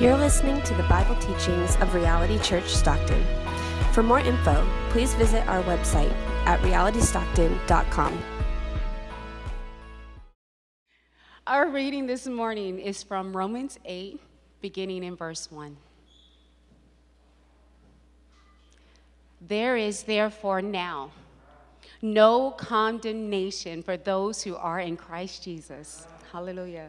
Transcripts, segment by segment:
You're listening to the Bible teachings of Reality Church Stockton. For more info, please visit our website at realitystockton.com. Our reading this morning is from Romans 8, beginning in verse 1. There is therefore now no condemnation for those who are in Christ Jesus. Hallelujah.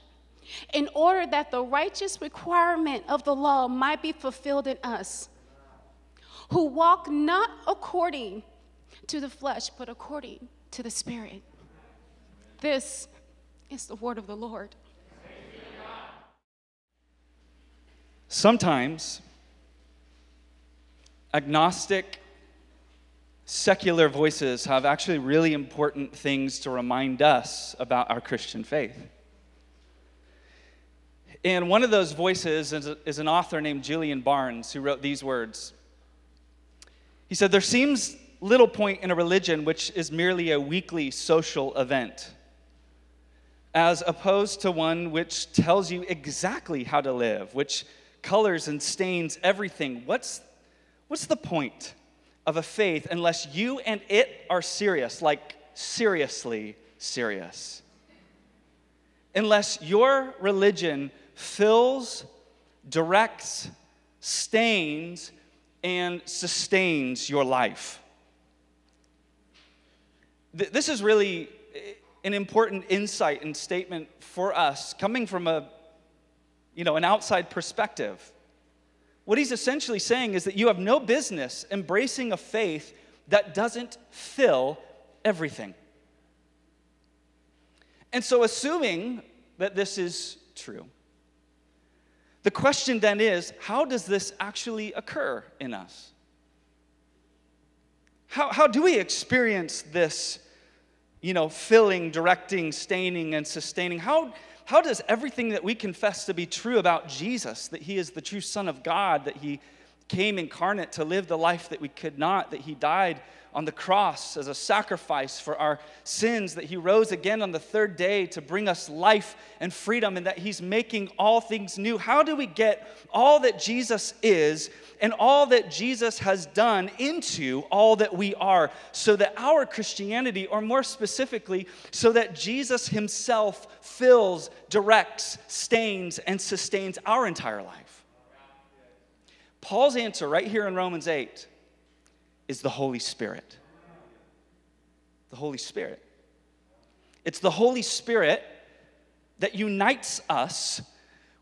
in order that the righteous requirement of the law might be fulfilled in us, who walk not according to the flesh, but according to the Spirit. This is the word of the Lord. Sometimes, agnostic, secular voices have actually really important things to remind us about our Christian faith. And one of those voices is, is an author named Julian Barnes who wrote these words. He said, There seems little point in a religion which is merely a weekly social event, as opposed to one which tells you exactly how to live, which colors and stains everything. What's, what's the point of a faith unless you and it are serious, like seriously serious? Unless your religion fills, directs, stains, and sustains your life. This is really eh, an important insight and statement for us coming from a you know an outside perspective what he's essentially saying is that you have no business embracing a faith that doesn't fill everything and so assuming that this is true the question then is how does this actually occur in us? How, how do we experience this, you know, filling, directing, staining, and sustaining? How, how does everything that we confess to be true about Jesus, that he is the true Son of God, that he came incarnate to live the life that we could not, that he died on the cross as a sacrifice for our sins, that he rose again on the third day to bring us life and freedom, and that he's making all things new. How do we get all that Jesus is and all that Jesus has done into all that we are so that our Christianity, or more specifically, so that Jesus himself fills, directs, stains, and sustains our entire life? Paul's answer right here in Romans 8 is the Holy Spirit. The Holy Spirit. It's the Holy Spirit that unites us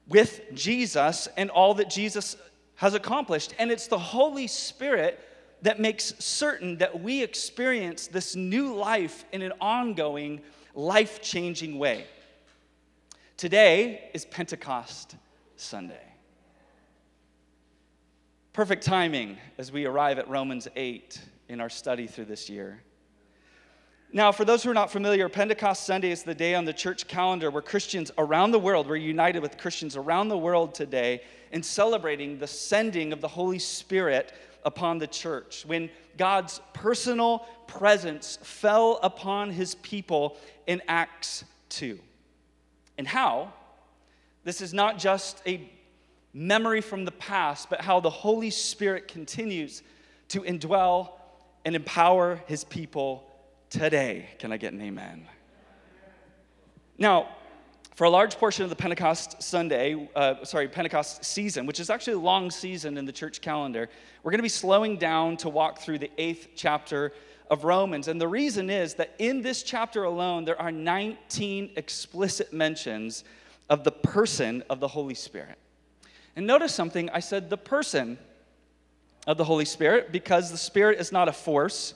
with Jesus and all that Jesus has accomplished. And it's the Holy Spirit that makes certain that we experience this new life in an ongoing, life changing way. Today is Pentecost Sunday. Perfect timing as we arrive at Romans 8 in our study through this year. Now, for those who are not familiar, Pentecost Sunday is the day on the church calendar where Christians around the world, we're united with Christians around the world today in celebrating the sending of the Holy Spirit upon the church. When God's personal presence fell upon his people in Acts 2. And how? This is not just a memory from the past, but how the Holy Spirit continues to indwell and empower his people today. Can I get an amen? Now, for a large portion of the Pentecost Sunday, uh, sorry, Pentecost season, which is actually a long season in the church calendar, we're going to be slowing down to walk through the eighth chapter of Romans. And the reason is that in this chapter alone, there are 19 explicit mentions of the person of the Holy Spirit. And notice something I said the person of the Holy Spirit because the Spirit is not a force.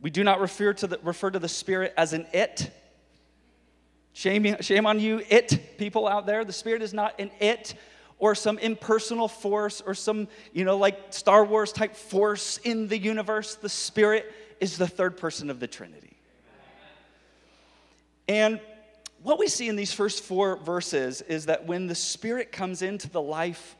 We do not refer to the, refer to the Spirit as an it. Shame, shame on you, it people out there. The Spirit is not an it or some impersonal force or some, you know, like Star Wars type force in the universe. The Spirit is the third person of the Trinity. And what we see in these first four verses is that when the Spirit comes into the life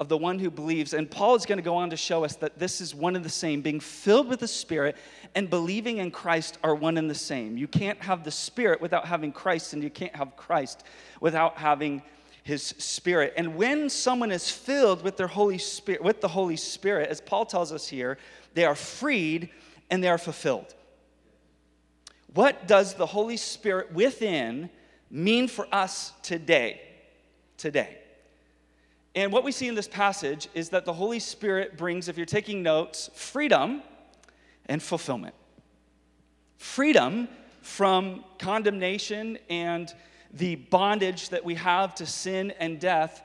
of the one who believes, and Paul is going to go on to show us that this is one and the same. Being filled with the Spirit and believing in Christ are one and the same. You can't have the Spirit without having Christ, and you can't have Christ without having his spirit. And when someone is filled with their Holy Spirit, with the Holy Spirit, as Paul tells us here, they are freed and they are fulfilled. What does the Holy Spirit within mean for us today? Today. And what we see in this passage is that the Holy Spirit brings, if you're taking notes, freedom and fulfillment. Freedom from condemnation and the bondage that we have to sin and death,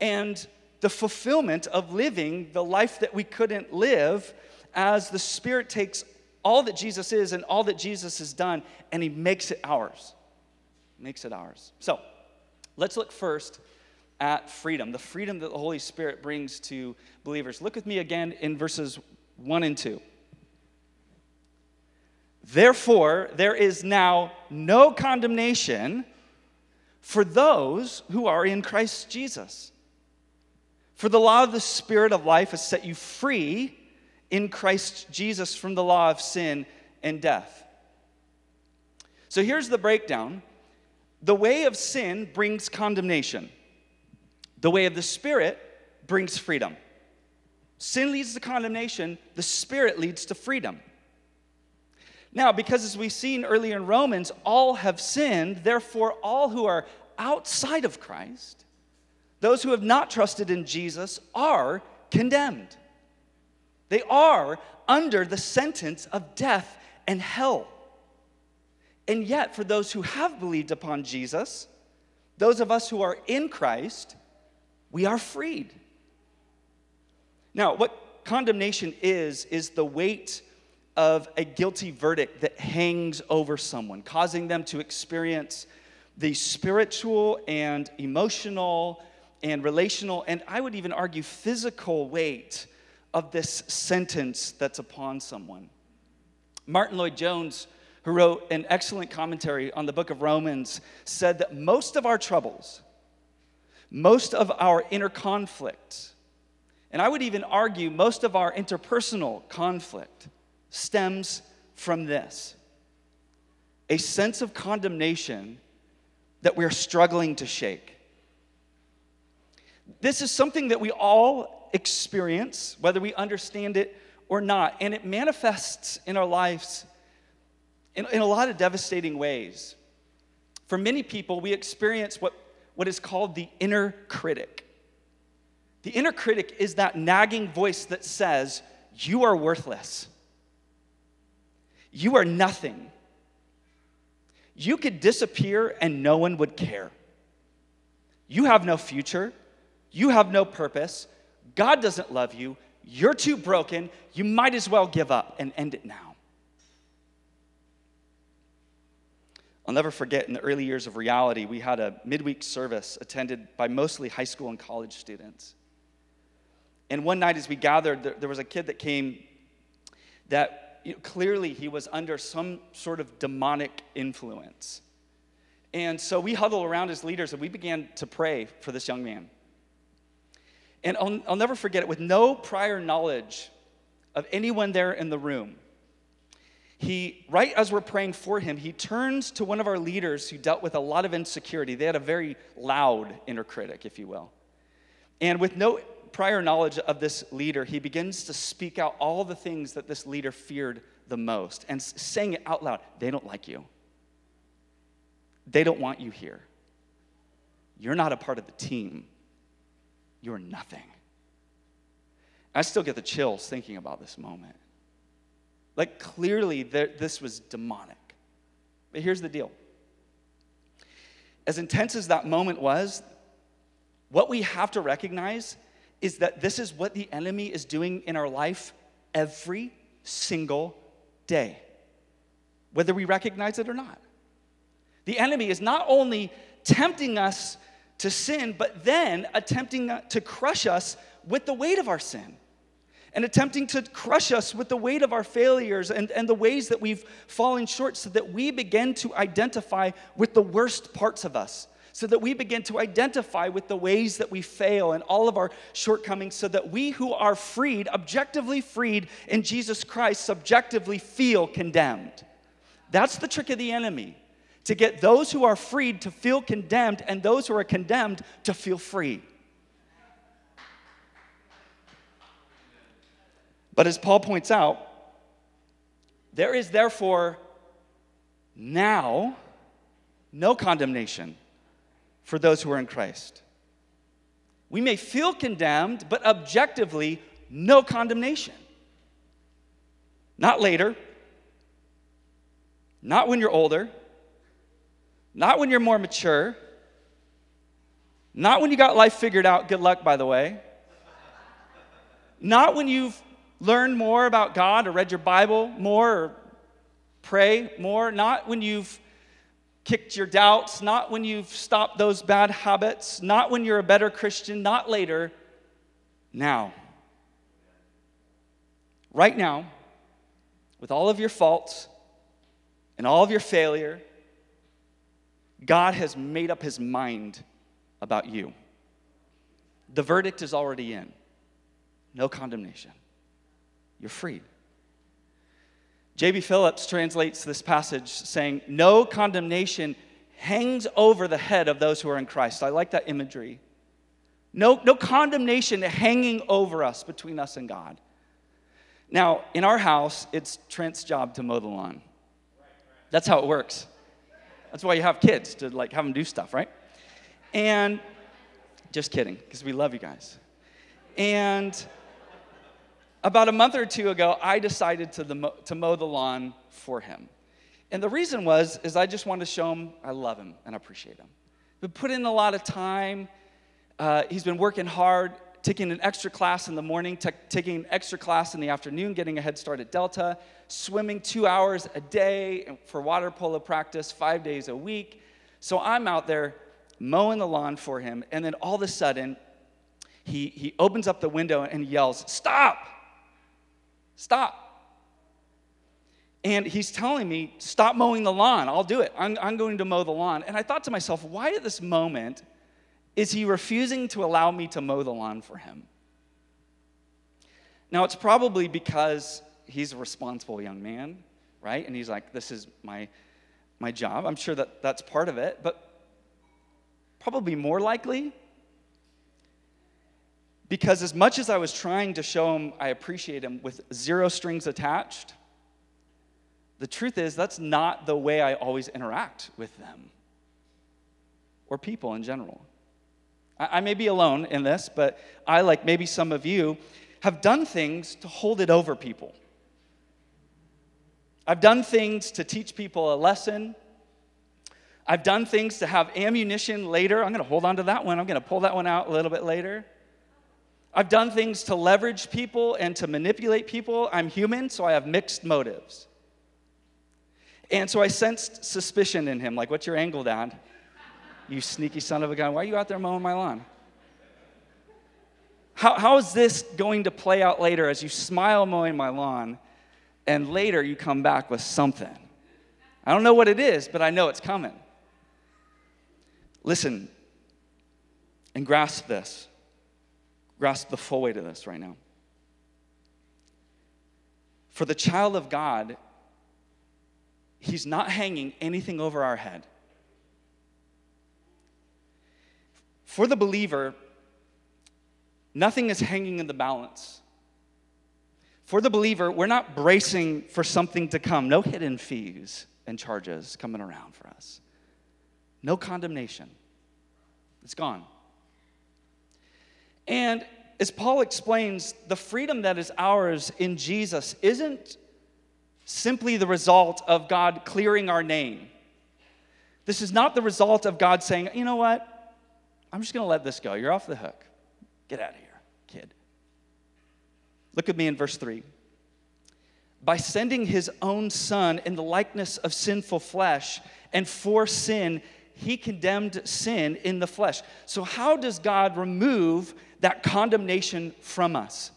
and the fulfillment of living the life that we couldn't live as the Spirit takes all that Jesus is and all that Jesus has done and He makes it ours. Makes it ours. So let's look first at freedom, the freedom that the Holy Spirit brings to believers. Look with me again in verses 1 and 2. Therefore, there is now no condemnation for those who are in Christ Jesus. For the law of the Spirit of life has set you free in Christ Jesus from the law of sin and death. So here's the breakdown the way of sin brings condemnation. The way of the Spirit brings freedom. Sin leads to condemnation, the Spirit leads to freedom. Now, because as we've seen earlier in Romans, all have sinned, therefore, all who are outside of Christ, those who have not trusted in Jesus, are condemned. They are under the sentence of death and hell. And yet, for those who have believed upon Jesus, those of us who are in Christ, we are freed. Now, what condemnation is, is the weight of a guilty verdict that hangs over someone, causing them to experience the spiritual and emotional and relational, and I would even argue physical weight of this sentence that's upon someone. Martyn Lloyd-Jones, who wrote an excellent commentary on the book of Romans, said that most of our troubles, most of our inner conflict, and I would even argue most of our interpersonal conflict, stems from this a sense of condemnation that we're struggling to shake. This is something that we all experience, whether we understand it or not, and it manifests in our lives in, in a lot of devastating ways. For many people, we experience what what is called the inner critic. The inner critic is that nagging voice that says, You are worthless. You are nothing. You could disappear and no one would care. You have no future. You have no purpose. God doesn't love you. You're too broken. You might as well give up and end it now. I'll never forget in the early years of reality, we had a midweek service attended by mostly high school and college students. And one night, as we gathered, there, was a kid that came that you know, clearly he was under some sort of demonic influence. And so we huddled around as leaders and we began to pray for this young man. And I'll, I'll never forget it, with no prior knowledge of anyone there in the room he, right as we're praying for him, he turns to one of our leaders who dealt with a lot of insecurity. They had a very loud inner critic, if you will. And with no prior knowledge of this leader, he begins to speak out all the things that this leader feared the most and saying it out loud. They don't like you. They don't want you here. You're not a part of the team. You're nothing. I still get the chills thinking about this moment. Like, clearly, this was demonic. But here's the deal as intense as that moment was, what we have to recognize is that this is what the enemy is doing in our life every single day, whether we recognize it or not. The enemy is not only tempting us to sin, but then attempting to crush us with the weight of our sin and attempting to crush us with the weight of our failures and, and the ways that we've fallen short so that we begin to identify with the worst parts of us so that we begin to identify with the ways that we fail and all of our shortcomings, so that we who are freed, objectively freed in Jesus Christ, subjectively feel condemned. That's the trick of the enemy to get those who are freed to feel condemned and those who are condemned to feel free. But as Paul points out, there is therefore now no condemnation for those who are in Christ. We may feel condemned, but objectively, no condemnation. Not later, not when you're older, not when you're more mature, not when you got life figured out. Good luck, by the way. Not when you've learned more about God or read your Bible more or pray more. Not when you've kicked your doubts, not when you've stopped those bad habits, not when you're a better Christian, not later, now. Right now, with all of your faults and all of your failure, God has made up his mind about you. The verdict is already in no condemnation. You're freed. J.B. Phillips translates this passage saying, No condemnation hangs over the head of those who are in Christ. I like that imagery. No, no condemnation hanging over us between us and God. Now, in our house, it's Trent's job to mow the lawn. That's how it works. That's why you have kids to like have them do stuff, right? And just kidding, because we love you guys. And about a month or two ago, I decided to, the, to mow the lawn for him. And the reason was, is I just wanted to show him I love him and appreciate him. But put in a lot of time. Uh, he's been working hard, taking an extra class in the morning, t- taking an extra class in the afternoon, getting a head start at Delta, swimming two hours a day for water polo practice, five days a week. So I'm out there mowing the lawn for him, and then all of a sudden, he, he opens up the window and yells, Stop! Stop. And he's telling me, Stop mowing the lawn. I'll do it. I'm, I'm going to mow the lawn. And I thought to myself, why at this moment is he refusing to allow me to mow the lawn for him? Now, it's probably because he's a responsible young man, right? And he's like, This is my, my job. I'm sure that that's part of it. But probably more likely because as much as I was trying to show him I appreciate him with zero strings attached, the truth is that's not the way I always interact with them or people in general. I, I may be alone in this, but I, like maybe some of you, have done things to hold it over people. I've done things to teach people a lesson. I've done things to have ammunition later. I'm going to hold on to that one. I'm going to pull that one out a little bit later. I've done things to leverage people and to manipulate people. I'm human, so I have mixed motives. And so I sensed suspicion in him like, What's your angle, Dad? You sneaky son of a gun. Why are you out there mowing my lawn? How, how is this going to play out later as you smile mowing my lawn and later you come back with something? I don't know what it is, but I know it's coming. Listen and grasp this grasp the full weight of this right now. For the child of God, he's not hanging anything over our head. For the believer, nothing is hanging in the balance. For the believer, we're not bracing for something to come. No hidden fees and charges coming around for us. No condemnation. It's gone. And as Paul explains, the freedom that is ours in Jesus isn't simply the result of God clearing our name. This is not the result of God saying, you know what? I'm just going to let this go. You're off the hook. Get out of here, kid. Look at me in verse 3. By sending his own son in the likeness of sinful flesh And for sin, he condemned sin in the flesh. So, how does God remove that condemnation from us?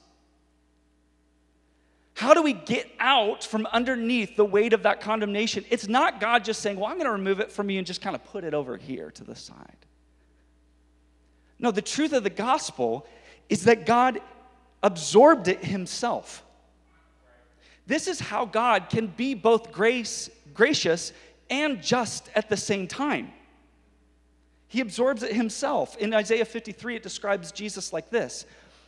How do we get out from underneath the weight of that condemnation? It's not God just saying, Well, I'm going to remove it from you and just kind of put it over here to the side. No, the truth of the gospel is that God absorbed it himself. This is how God can be both grace, gracious and just at the same time. He absorbs it himself. In Isaiah 53, it describes Jesus like this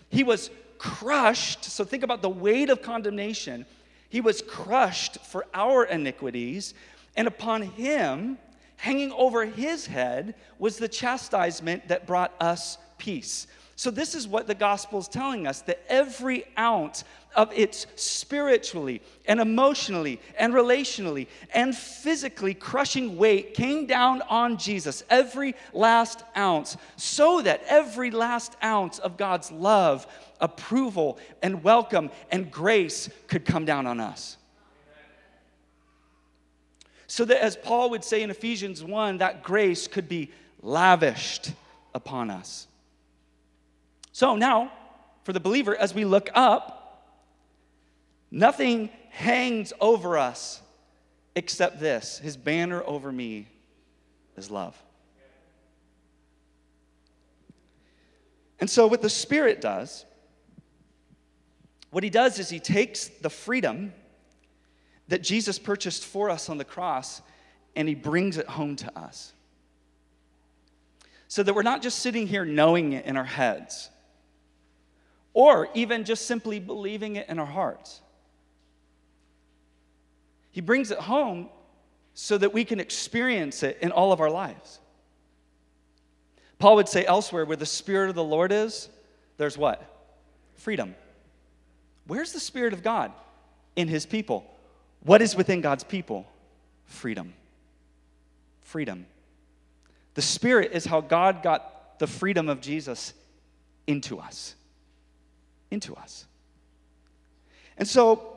He was crushed. So think about the weight of condemnation. He was crushed for our iniquities, and upon him, hanging over his head, was the chastisement that brought us peace. So, this is what the gospel is telling us that every ounce of its spiritually and emotionally and relationally and physically crushing weight came down on Jesus, every last ounce, so that every last ounce of God's love, approval, and welcome and grace could come down on us. So that, as Paul would say in Ephesians 1, that grace could be lavished upon us. So now, for the believer, as we look up, nothing hangs over us except this His banner over me is love. And so, what the Spirit does, what He does is He takes the freedom that Jesus purchased for us on the cross and He brings it home to us. So that we're not just sitting here knowing it in our heads or even just simply believing it in our hearts. He brings it home so that we can experience it in all of our lives. Paul would say elsewhere, where the Spirit of the Lord is, there's what? Freedom. Where's the Spirit of God? In His people. What is within God's people? Freedom. Freedom. The Spirit is how God got the freedom of Jesus into us into us. And so,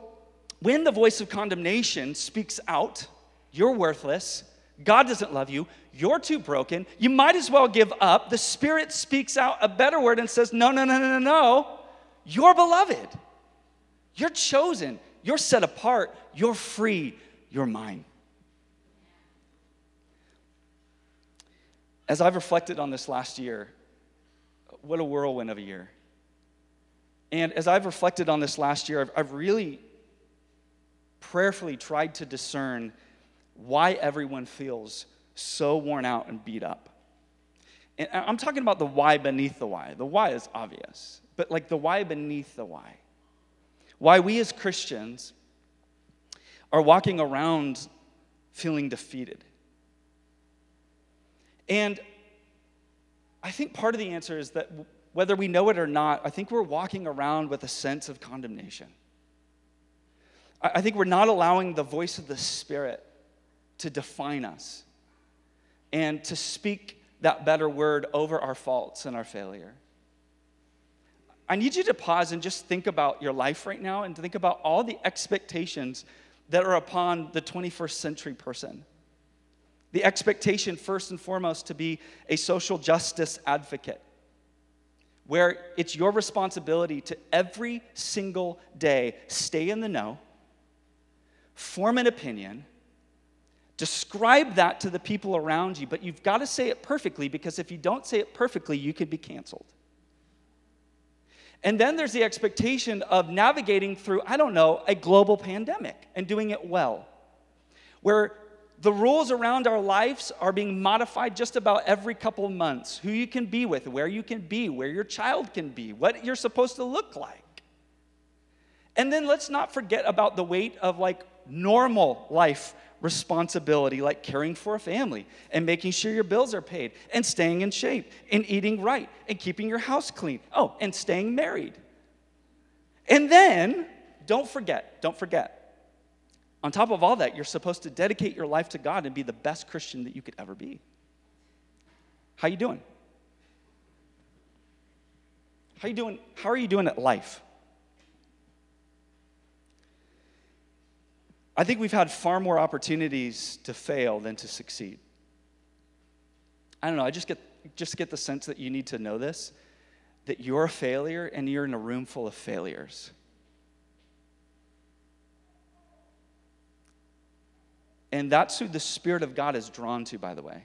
when the voice of condemnation speaks out, you're worthless, God doesn't love you, you're too broken, you might as well give up. The Spirit speaks out a better word and says, No, no, no, no, no, no. You're beloved. You're chosen. You're set apart. You're free. You're mine. As I've reflected on this last year, what a whirlwind of a year. And as I've reflected on this last year, I've, I've really prayerfully tried to discern why everyone feels so worn out and beat up. And I'm talking about the why beneath the why. The why is obvious, but like the why beneath the why. Why we as Christians are walking around feeling defeated. And I think part of the answer is that whether we know it or not, I think we're walking around with a sense of condemnation. I think we're not allowing the voice of the Spirit to define us and to speak that better word over our faults and our failure. I need you to pause and just think about your life right now and to think about all the expectations that are upon the 21st century person. The expectation, first and foremost, to be a social justice advocate where it's your responsibility to every single day stay in the know, form an opinion, describe that to the people around you, but you've got to say it perfectly because if you don't say it perfectly, you could be canceled. And then there's the expectation of navigating through, I don't know, a global pandemic and doing it well, where the rules around our lives are being modified just about every couple of months. Who you can be with, where you can be, where your child can be, what you're supposed to look like. And then let's not forget about the weight of like normal life responsibility, like caring for a family and making sure your bills are paid and staying in shape and eating right and keeping your house clean. Oh, and staying married. And then, don't forget, don't forget, on top of all that, you're supposed to dedicate your life to God and be the best Christian that you could ever be. How you doing? How you doing? How are you doing at life? I think we've had far more opportunities to fail than to succeed. I don't know, I just get, just get the sense that you need to know this that you're a failure and you're in a room full of failures. And that's who the Spirit of God is drawn to, by the way.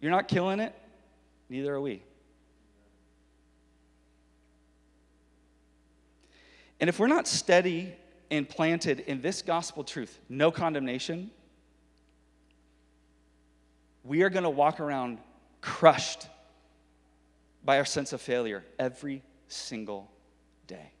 You're not killing it, neither are we. And if we're not steady and planted in this gospel truth, no condemnation, we are going to walk around crushed by our sense of failure every single day.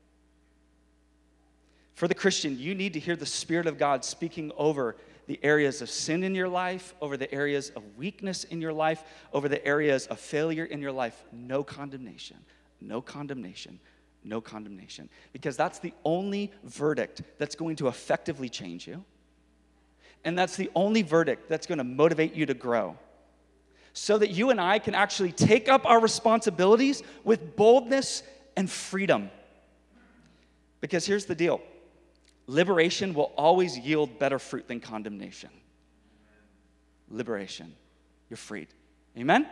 For the Christian, you need to hear the Spirit of God speaking over the areas of sin in your life, over the areas of weakness in your life, over the areas of failure in your life. No condemnation, no condemnation, no condemnation. Because that's the only verdict that's going to effectively change you. And that's the only verdict that's going to motivate you to grow. So that you and I can actually take up our responsibilities with boldness and freedom. Because here's the deal liberation will always yield better fruit than condemnation. Liberation. You're freed. Amen?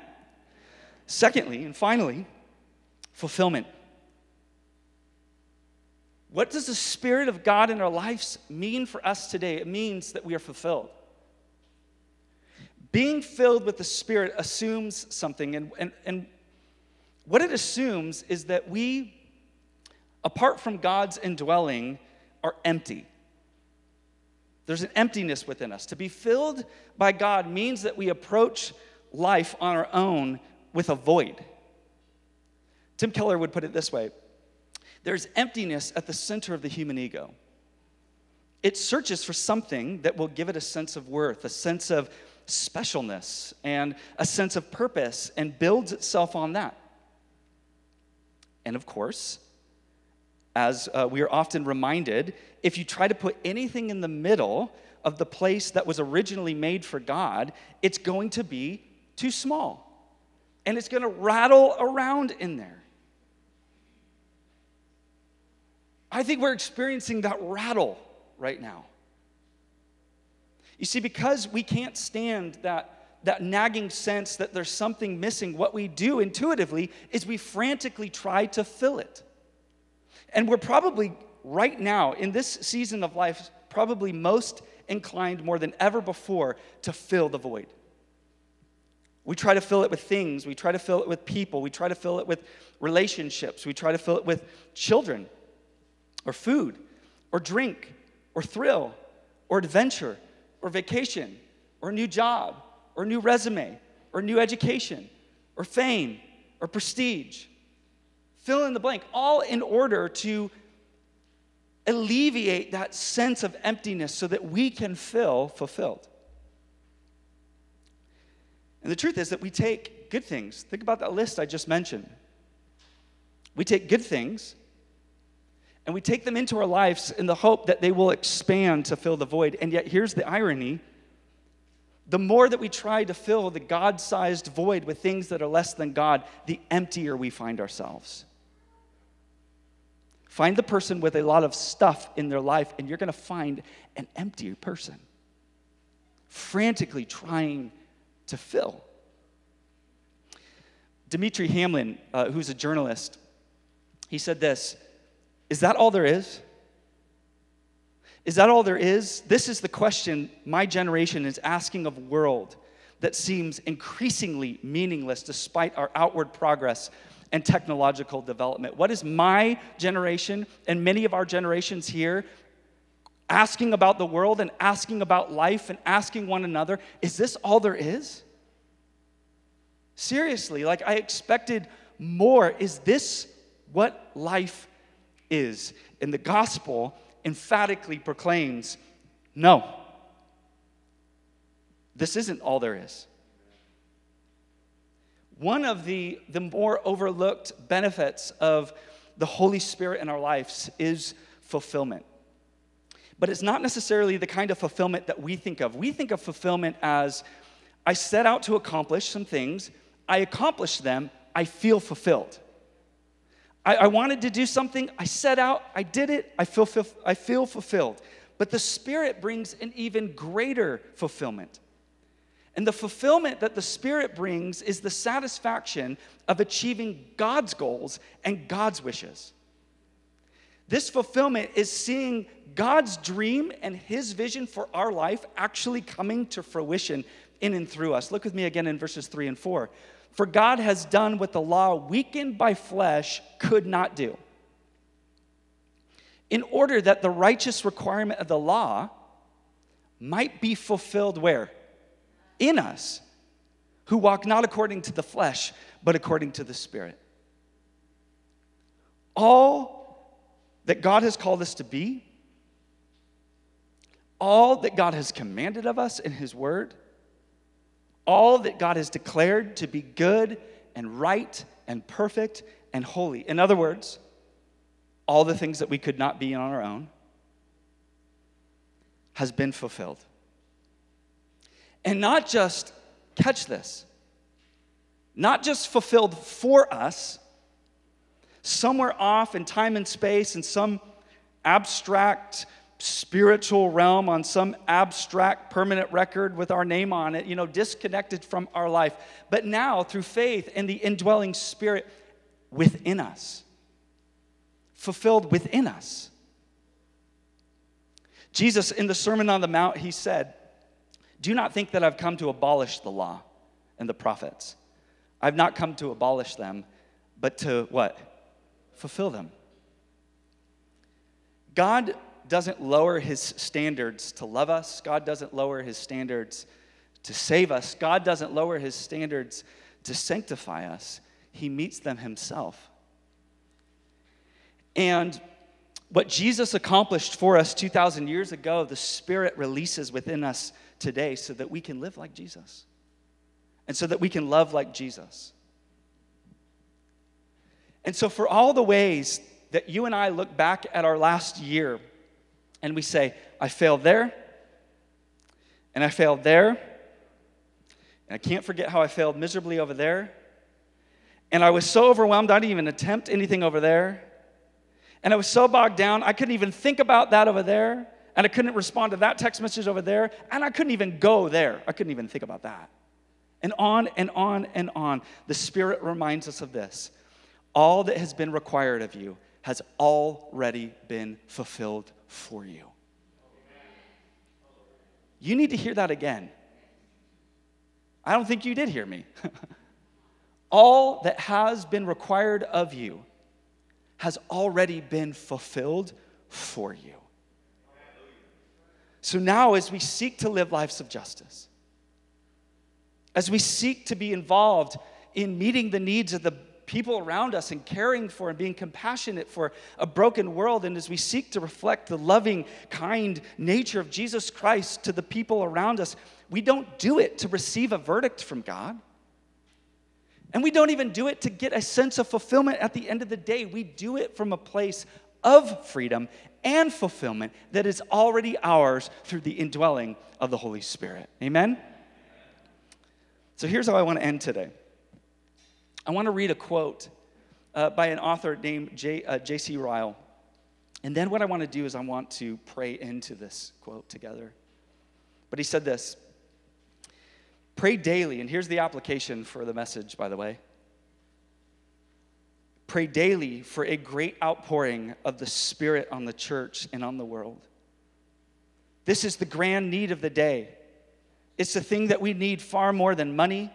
Secondly, and finally, fulfillment. What does the Spirit of God in our lives mean for us today? It means that we are fulfilled. Being filled with the Spirit assumes something, and, and, and what it assumes is that we, apart from God's indwelling, are empty. There's an emptiness within us. To be filled by God means that we approach life on our own with a void. Tim Keller would put it this way there's emptiness at the center of the human ego. It searches for something that will give it a sense of worth, a sense of specialness, and a sense of purpose, and builds itself on that. And of course, as uh, we are often reminded, if you try to put anything in the middle of the place that was originally made for God, it's going to be too small. And it's going to rattle around in there. I think we're experiencing that rattle right now. You see, because we can't stand that, that nagging sense that there's something missing, what we do intuitively is we frantically try to fill it. And we're probably right now, in this season of life, probably most inclined more than ever before to fill the void. We try to fill it with things, we try to fill it with people, we try to fill it with relationships, we try to fill it with children or food or drink or thrill or adventure or vacation or a new job or a new resume or new education or fame or prestige. Fill in the blank, all in order to alleviate that sense of emptiness so that we can feel fulfilled. And the truth is that we take good things. Think about that list I just mentioned. We take good things and we take them into our lives in the hope that they will expand to fill the void. And yet, here's the irony the more that we try to fill the God sized void with things that are less than God, the emptier we find ourselves. Find the person with a lot of stuff in their life, and you're going to find an empty person, frantically trying to fill. Dimitri Hamlin, uh, who's a journalist, he said this is that all there is? Is that all there is? This is the question my generation is asking of a world that seems increasingly meaningless despite our outward progress and technological development. What is my generation and many of our generations here asking about the world and asking about life and asking one another? Is this all there is? Seriously, like I expected more. Is this what life is. And the gospel emphatically proclaims no, this isn't all there is. One of the, the more overlooked benefits of the Holy Spirit in our lives is fulfillment. But it's not necessarily the kind of fulfillment that we think of. We think of fulfillment as I set out to accomplish some things, I accomplish them, I feel fulfilled. I, I wanted to do something, I set out, I did it, I feel, I feel fulfilled. But the Spirit brings an even greater fulfillment. And the fulfillment that the Spirit brings is the satisfaction of achieving God's goals and God's wishes. This fulfillment is seeing God's dream and His vision for our life actually coming to fruition in and through us. Look with me again in verses 3 and 4. For God has done what the law, weakened by flesh, could not do. In order that the righteous requirement of the law might be fulfilled where? In us, who walk not according to the flesh, but according to the Spirit. All that God has called us to be, all that God has commanded of us in His Word, all that God has declared to be good and right and perfect and holy. In other words, all the things that we could not be on our own has been fulfilled. And not just, catch this, not just fulfilled for us, somewhere off in time and space in some abstract spiritual realm on some abstract permanent record with our name on it, you know, disconnected from our life. But now, through faith and the indwelling spirit within us, fulfilled within us. Jesus, in the Sermon on the Mount, he said, Do not think that I've come to abolish the law and the prophets. I've not come to abolish them, but to what? Fulfill them. God doesn't lower his standards to love us. God doesn't lower his standards to save us. God doesn't lower his standards to sanctify us. He meets them himself. And what Jesus accomplished for us 2,000 years ago, the Spirit releases within us today so that we can live like Jesus and so that we can love like Jesus. And so, for all the ways that you and I look back at our last year, and we say, I failed there, and I failed there, and I can't forget how I failed miserably over there, and I was so overwhelmed I didn't even attempt anything over there, and I was so bogged down I couldn't even think about that over there, and I couldn't respond to that text message over there, and I couldn't even go there. I couldn't even think about that. And on and on and on. The Spirit reminds us of this. All that has been required of you has already been fulfilled for you. You need to hear that again. I don't think you did hear me. All that has been required of you has already been fulfilled for you. So now, as we seek to live lives of justice, as we seek to be involved in meeting the needs of the people around us and caring for and being compassionate for a broken world. And as we seek to reflect the loving, kind nature of Jesus Christ to the people around us, we don't do it to receive a verdict from God. And we don't even do it to get a sense of fulfillment at the end of the day. We do it from a place of freedom and fulfillment that is already ours through the indwelling of the Holy Spirit. Amen? So here's how I want to end today. I want to read a quote uh, by an author named J, uh, J.C. Ryle. And then what I want to do is I want to pray into this quote together. But he said this Pray daily, and here's the application for the message, by the way. Pray daily for a great outpouring of the Spirit on the church and on the world. This is the grand need of the day. It's the thing that we need far more than money,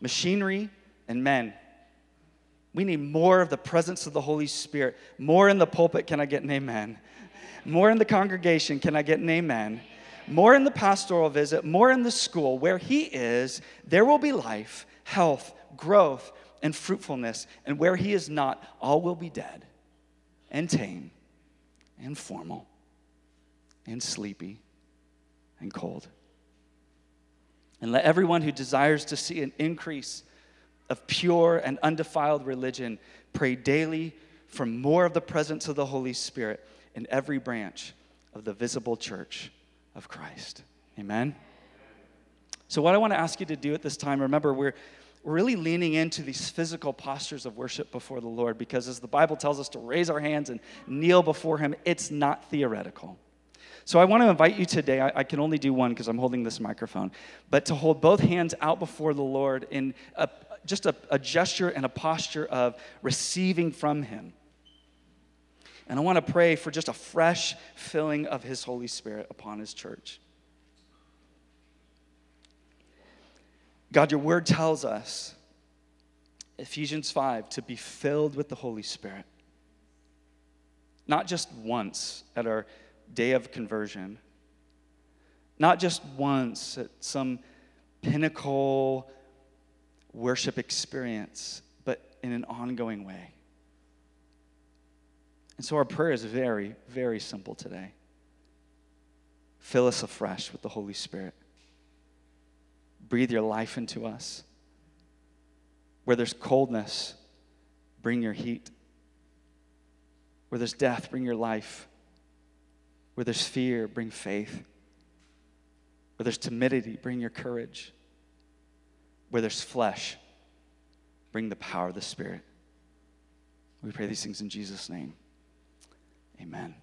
machinery, and men. We need more of the presence of the Holy Spirit. More in the pulpit, can I get an amen? More in the congregation, can I get an amen? More in the pastoral visit, more in the school. Where He is, there will be life, health, growth, and fruitfulness. And where He is not, all will be dead and tame and formal and sleepy and cold. And let everyone who desires to see an increase of pure and undefiled religion, pray daily for more of the presence of the Holy Spirit in every branch of the visible church of Christ. Amen. So, what I want to ask you to do at this time, remember, we're we're really leaning into these physical postures of worship before the Lord because, as the Bible tells us to raise our hands and kneel before Him, it's not theoretical. So I want to invite you today. I, I can only do one because I'm holding this microphone, but to hold both hands out before the Lord in a, just a, a gesture and a posture of receiving from Him. And I want to pray for just a fresh filling of His Holy Spirit upon His church. God, your word tells us, Ephesians 5, to be filled with the Holy Spirit. Not just once at our day of conversion, not just once at some pinnacle worship experience, but in an ongoing way. And so our prayer is very, very simple today. Fill us afresh with the Holy Spirit breathe your life into us. Where there's coldness, bring your heat. Where there's death, bring your life. Where there's fear, bring faith. Where there's timidity, bring your courage. Where there's flesh, bring the power of the Spirit. We pray these things in Jesus' name. Amen.